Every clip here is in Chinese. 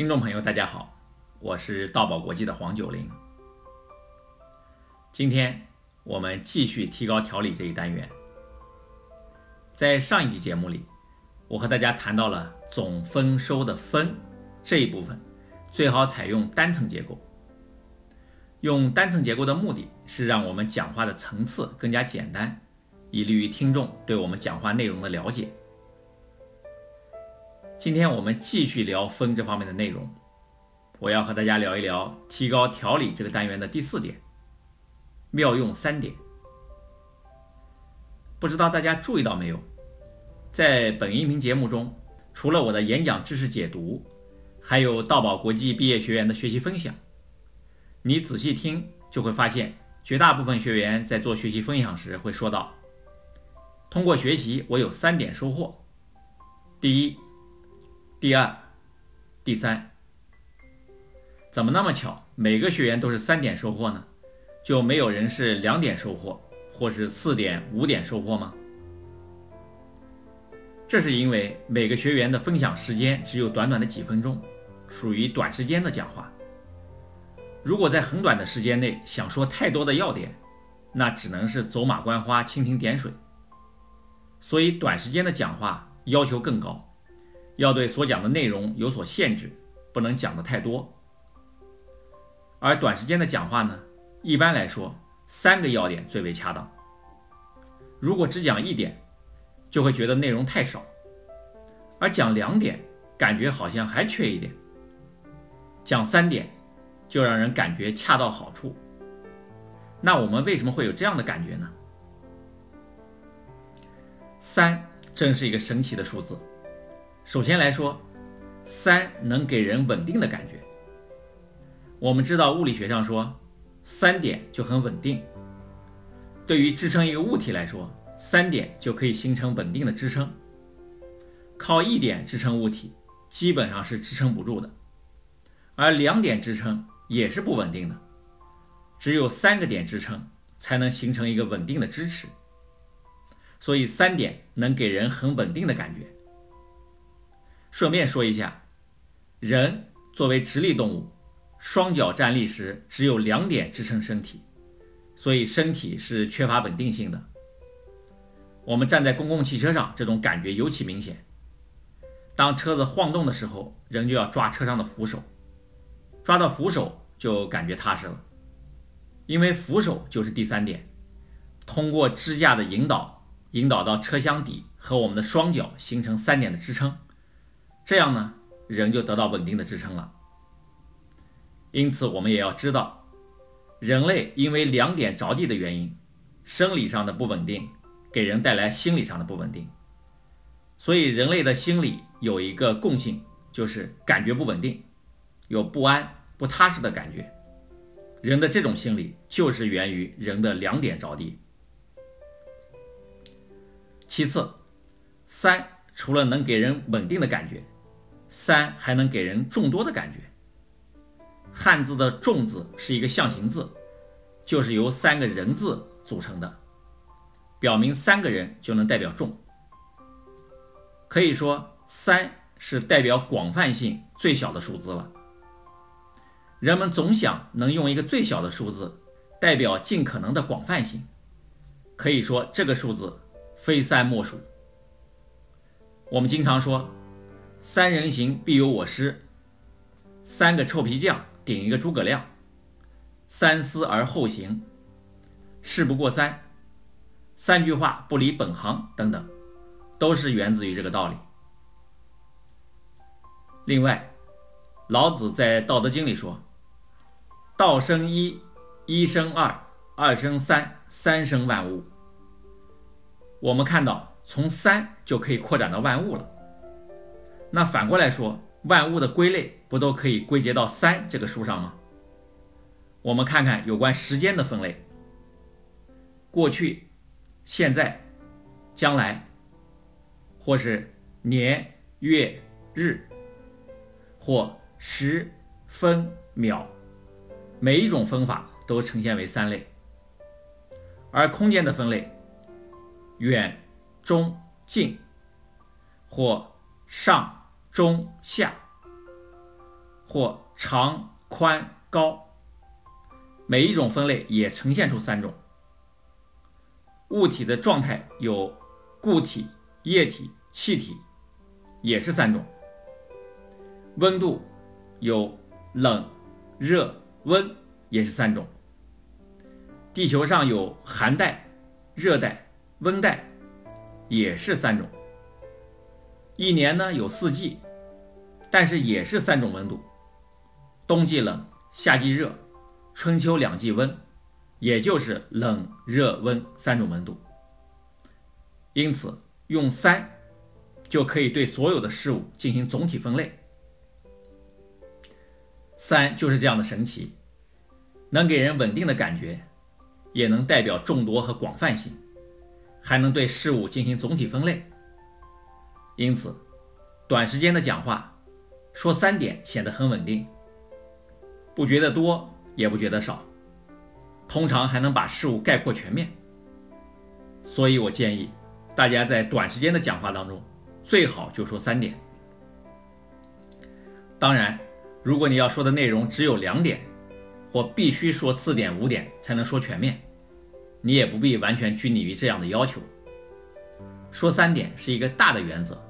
听众朋友，大家好，我是道宝国际的黄九龄。今天我们继续提高调理这一单元。在上一集节目里，我和大家谈到了总分收的分这一部分，最好采用单层结构。用单层结构的目的是让我们讲话的层次更加简单，以利于听众对我们讲话内容的了解。今天我们继续聊分这方面的内容，我要和大家聊一聊提高调理这个单元的第四点，妙用三点。不知道大家注意到没有，在本音频节目中，除了我的演讲知识解读，还有道宝国际毕业学员的学习分享。你仔细听就会发现，绝大部分学员在做学习分享时会说到：通过学习，我有三点收获。第一。第二、第三，怎么那么巧？每个学员都是三点收获呢？就没有人是两点收获，或是四点、五点收获吗？这是因为每个学员的分享时间只有短短的几分钟，属于短时间的讲话。如果在很短的时间内想说太多的要点，那只能是走马观花、蜻蜓点水。所以，短时间的讲话要求更高。要对所讲的内容有所限制，不能讲的太多。而短时间的讲话呢，一般来说三个要点最为恰当。如果只讲一点，就会觉得内容太少；而讲两点，感觉好像还缺一点；讲三点，就让人感觉恰到好处。那我们为什么会有这样的感觉呢？三真是一个神奇的数字。首先来说，三能给人稳定的感觉。我们知道物理学上说，三点就很稳定。对于支撑一个物体来说，三点就可以形成稳定的支撑。靠一点支撑物体，基本上是支撑不住的。而两点支撑也是不稳定的，只有三个点支撑才能形成一个稳定的支持。所以三点能给人很稳定的感觉。顺便说一下，人作为直立动物，双脚站立时只有两点支撑身体，所以身体是缺乏稳定性的。我们站在公共汽车上，这种感觉尤其明显。当车子晃动的时候，人就要抓车上的扶手，抓到扶手就感觉踏实了，因为扶手就是第三点，通过支架的引导，引导到车厢底和我们的双脚形成三点的支撑。这样呢，人就得到稳定的支撑了。因此，我们也要知道，人类因为两点着地的原因，生理上的不稳定，给人带来心理上的不稳定。所以，人类的心理有一个共性，就是感觉不稳定，有不安、不踏实的感觉。人的这种心理就是源于人的两点着地。其次，三除了能给人稳定的感觉。三还能给人众多的感觉。汉字的“众”字是一个象形字，就是由三个人字组成的，表明三个人就能代表众。可以说，三是代表广泛性最小的数字了。人们总想能用一个最小的数字代表尽可能的广泛性，可以说这个数字非三莫属。我们经常说。三人行必有我师，三个臭皮匠顶一个诸葛亮，三思而后行，事不过三，三句话不离本行等等，都是源自于这个道理。另外，老子在《道德经》里说：“道生一，一生二，二生三，三生万物。”我们看到，从三就可以扩展到万物了。那反过来说，万物的归类不都可以归结到三这个数上吗？我们看看有关时间的分类：过去、现在、将来，或是年、月、日，或时、分、秒，每一种分法都呈现为三类。而空间的分类：远、中、近，或上。中下，或长、宽、高，每一种分类也呈现出三种。物体的状态有固体、液体、气体，也是三种。温度有冷、热、温，也是三种。地球上有寒带、热带、温带，也是三种。一年呢有四季，但是也是三种温度：冬季冷，夏季热，春秋两季温，也就是冷、热、温三种温度。因此，用三就可以对所有的事物进行总体分类。三就是这样的神奇，能给人稳定的感觉。也能代表众多和广泛性，还能对事物进行总体分类。因此，短时间的讲话说三点显得很稳定，不觉得多也不觉得少，通常还能把事物概括全面。所以我建议大家在短时间的讲话当中，最好就说三点。当然，如果你要说的内容只有两点。或必须说四点五点才能说全面，你也不必完全拘泥于这样的要求。说三点是一个大的原则，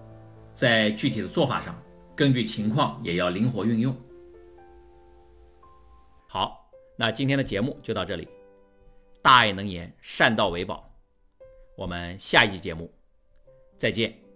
在具体的做法上，根据情况也要灵活运用。好，那今天的节目就到这里。大爱能言，善道为宝。我们下一期节目再见。